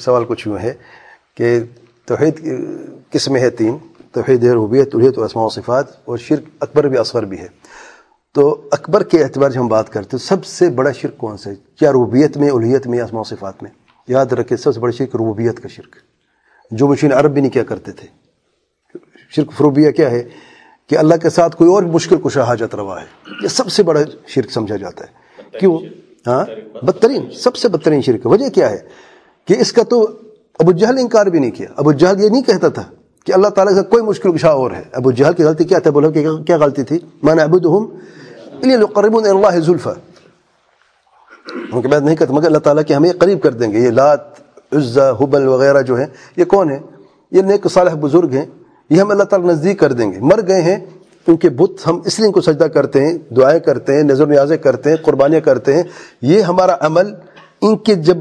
سوال کچھ یوں ہے کہ توحید قسم ہے تین؟ توحید ربیت الحیت و اسماء و صفات اور شرک اکبر بھی اصغر بھی ہے۔ تو اکبر کے اعتبار سے ہم بات کرتے ہیں سب سے بڑا شرک کون سا ہے؟ کیا ربوبیت میں الوحیت میں اسماء و صفات میں؟ یاد رکھے سب سے بڑا شرک ربوبیت کا شرک۔ جو مشین عرب بھی نہیں کیا کرتے تھے۔ شرک فروبیہ کیا ہے؟ کہ اللہ کے ساتھ کوئی اور مشکل کشا حاجت روا ہے۔ یہ سب سے بڑا شرک سمجھا جاتا ہے۔ کیوں؟ ہاں؟ بدترین سب سے بدترین شرک۔ وجہ کیا ہے؟ کہ اس کا تو ابو جہل انکار بھی نہیں کیا۔ ابو جہل یہ نہیں کہتا تھا کہ اللہ تعالیٰ سے کوئی مشکل کشا اور ہے۔ ابو جہل کی غلطی کیا تھا؟ بولو کہ کیا غلطی تھی؟ مانا ابودہم قریب اللہ ظلفا ان کے بعد نہیں کرتے مگر اللہ تعالیٰ کہ ہمیں قریب کر دیں گے۔ یہ لات عزا حبل وغیرہ جو ہیں، یہ کون ہیں؟ یہ نیک صالح بزرگ ہیں۔ یہ ہم اللہ تعالیٰ نزدیک کر دیں گے۔ مر گئے ہیں کیونکہ بت۔ ہم اس لیے ان کو سجدہ کرتے ہیں، دعائیں کرتے ہیں، نظر نیازیں کرتے ہیں، قربانیاں کرتے ہیں۔ یہ ہمارا عمل ان کے جب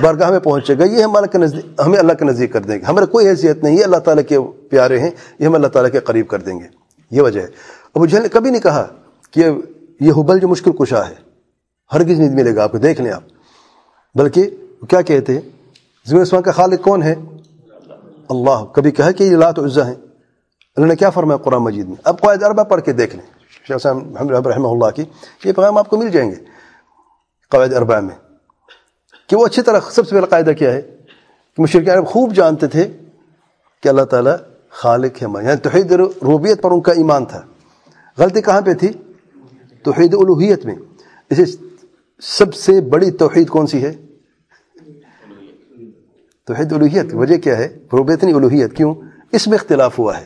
بارگاہ میں پہنچے گا یہ ہمارا کے نزدیک ہمیں اللہ کے نزدیک کر دیں گے۔ ہمارا کوئی حیثیت نہیں یہ اللہ تعالیٰ کے پیارے ہیں، یہ ہم اللہ تعالیٰ کے قریب کر دیں گے۔ یہ وجہ ہے۔ ابو جہل نے کبھی نہیں کہا کہ یہ حبل جو مشکل کشا ہے، ہرگز نہیں ملے گا۔ آپ کو دیکھ لیں آپ۔ بلکہ کیا کہتے ہیں؟ زمین اسمان کا خالق کون ہے؟ اللہ۔ کبھی کہا کہ یہ لات عزا ہیں۔ اللہ نے کیا فرمایا قرآن مجید میں؟ اب قواعد اربا پڑھ کے دیکھ لیں۔ شیخ صاحب رحمہ اللہ کی یہ پیغام آپ کو مل جائیں گے قواعد اربا میں۔ کہ وہ اچھی طرح سب سے پہلا قاعدہ کیا ہے؟ کہ مشرق عرب خوب جانتے تھے کہ اللہ تعالیٰ خالق ہے یعنی توحید روبیت پر ان کا ایمان تھا۔ غلطی کہاں پہ تھی؟ توحید الوحیت میں۔ اسے سب سے بڑی توحید کون سی ہے؟ توحید الوحیت وجہ کیا ہے؟ روبیت نہیں الوحیت کیوں؟ اس میں اختلاف ہوا ہے۔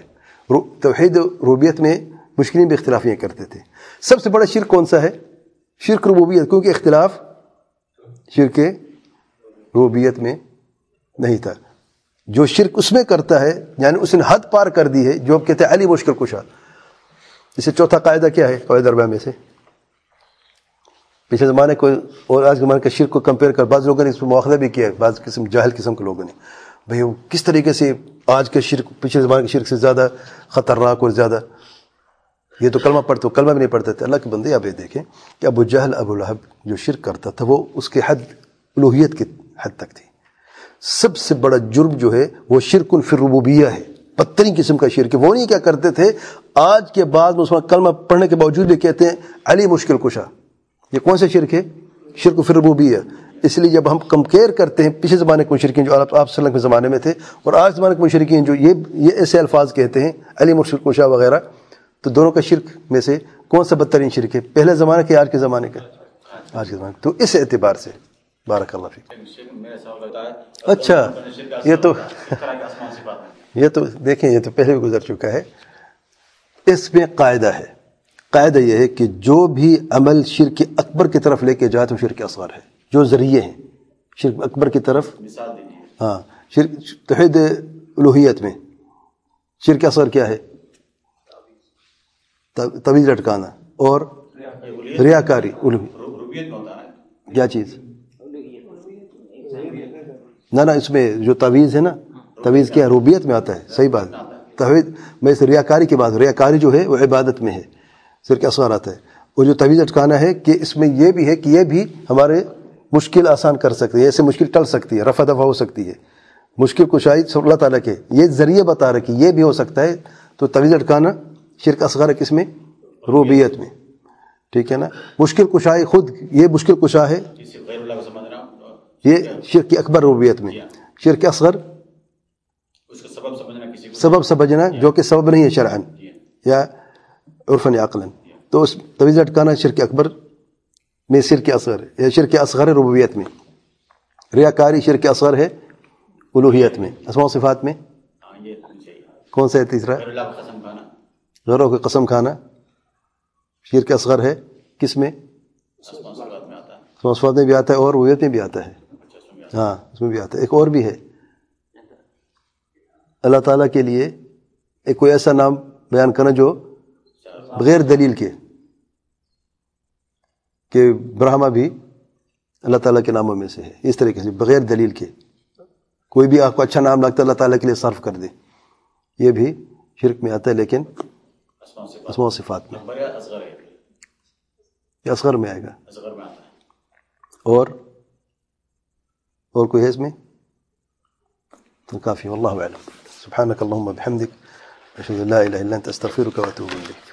توحید روبیت میں مشکلیں بھی اختلاف یہ کرتے تھے۔ سب سے بڑا شرک کون سا ہے؟ شرک ربوبیت۔ کیونکہ اختلاف شرک ربوبیت میں نہیں تھا۔ جو شرک اس میں کرتا ہے یعنی اس نے حد پار کر دی ہے، جو اب کہتے ہیں علی مشکل کشا۔ اسے چوتھا قاعدہ کیا ہے قواعد اربع میں سے؟ پچھلے زمانے کو اور آج کے زمانے کے شرک کو کمپیئر کر، بعض لوگوں نے اس میں مواخذہ بھی کیا ہے، بعض قسم جاہل قسم کے لوگوں نے۔ بھئی وہ کس طریقے سے آج کے شرک پچھلے زمانے کے شرک سے زیادہ خطرناک اور زیادہ؟ یہ تو کلمہ پڑھتے ہو کلمہ بھی نہیں پڑھتے تھے۔ اللہ کے بندے، آپ یہ دیکھیں کہ ابو جہل، ابو لہب جو شرک کرتا تھا، وہ اس کے حد الوحیت کی حد تک تھی۔ سب سے بڑا جرم جو ہے وہ شرک الفر ربوبیہ ہے۔ بدترین قسم کا شرک وہ نہیں کیا کرتے تھے، آج کے بعد مسلمان کلمہ پڑھنے کے باوجود بھی کہتے ہیں، علی مشکل کشا۔ یہ کون سے شرک ہے؟ شرک فر ربوبیہ اس لیے جب ہم کمپیئر کرتے ہیں پچھلے زمانے کے مشرقین جو آپ آپ کے زمانے میں تھے اور آج زمانے کے مشرقین جو یہ یہ ایسے الفاظ کہتے ہیں، علی مشکل کشا وغیرہ، تو دونوں کا شرک میں سے کون سا بدترین شرک ہے؟ پہلے زمانے کے، آج کے زمانے کا آج کے زمانے تو اس اعتبار سے بارک اللہ فیک اچھا یہ تو یہ تو دیکھیں یہ تو پہلے بھی گزر چکا ہے۔ اس میں قاعدہ ہے۔ قاعدہ یہ ہے کہ جو بھی عمل شرک اکبر کی طرف لے کے جائے تو شرک اصغر ہے۔ جو ذریعے ہیں شرک اکبر کی طرف ہاں شرک توحید الوحیت میں۔ شرک اصغر کیا ہے؟ طویز لٹکانا اور ریاکاری کیا چیز؟ نہ نہ، اس میں جو تویز ہے نا تویز کیا روبیت میں آتا ہے، صحیح بات۔ توحید میں اس ریاکاری کی بات، ریاکاری جو ہے وہ عبادت میں ہے۔ صرف اثر آتا ہے؟ وہ جو طویز اٹکانا ہے کہ اس میں یہ بھی ہے کہ یہ بھی ہمارے مشکل آسان کر سکتی ہے، ایسے مشکل ٹل سکتی ہے، رفع دفع ہو سکتی ہے۔ مشکل کشائی اللہ تعالیٰ کے یہ ذریعے بتا رہے کہ یہ بھی ہو سکتا ہے۔ تو طویز اٹکانا شرک اصغر ہے کس میں؟ روبیت میں۔ ٹھیک ہے نا؟ مشکل کشائی خود، یہ مشکل کشا ہے۔ یہ شرک اکبر روبیت میں۔ شرک اصغر سبب سمجھنا جو کہ سبب نہیں ہے شرعن یا عرفن عقلاً تو اس طویز اٹکانا شرک اکبر میں شرک اصغر یا شرک اصغر ہے ربویت میں۔ ریاکاری شرک اصغر ہے الوحیت میں اسماء و صفات میں۔ کون سا ہے تیسرا؟ غیروں کی قسم کھانا۔ شرک اصغر ہے کس میں؟ اسماء صفات میں بھی آتا ہے اور رویت میں بھی آتا ہے۔ ہاں اس میں بھی آتا ہے۔ ایک اور بھی ہے۔ اللہ تعالیٰ کے لیے ایک کوئی ایسا نام بیان کرنا جو بغیر دلیل کے کہ برہما بھی اللہ تعالیٰ کے ناموں میں سے ہے۔ اس طریقے سے بغیر دلیل کے۔ کوئی بھی آپ کو اچھا نام لگتا ہے اللہ تعالیٰ کے لیے صرف کر دے۔ یہ بھی شرک میں آتا ہے لیکن اسما صفات میں۔ یہ اصغر میں آئے گا۔ اور اور کوئی ہے اس میں تو کافی واللہ اعلم سبحانك اللهم بحمدك اشهد ان لا اله الا انت استغفرك واتوب اليك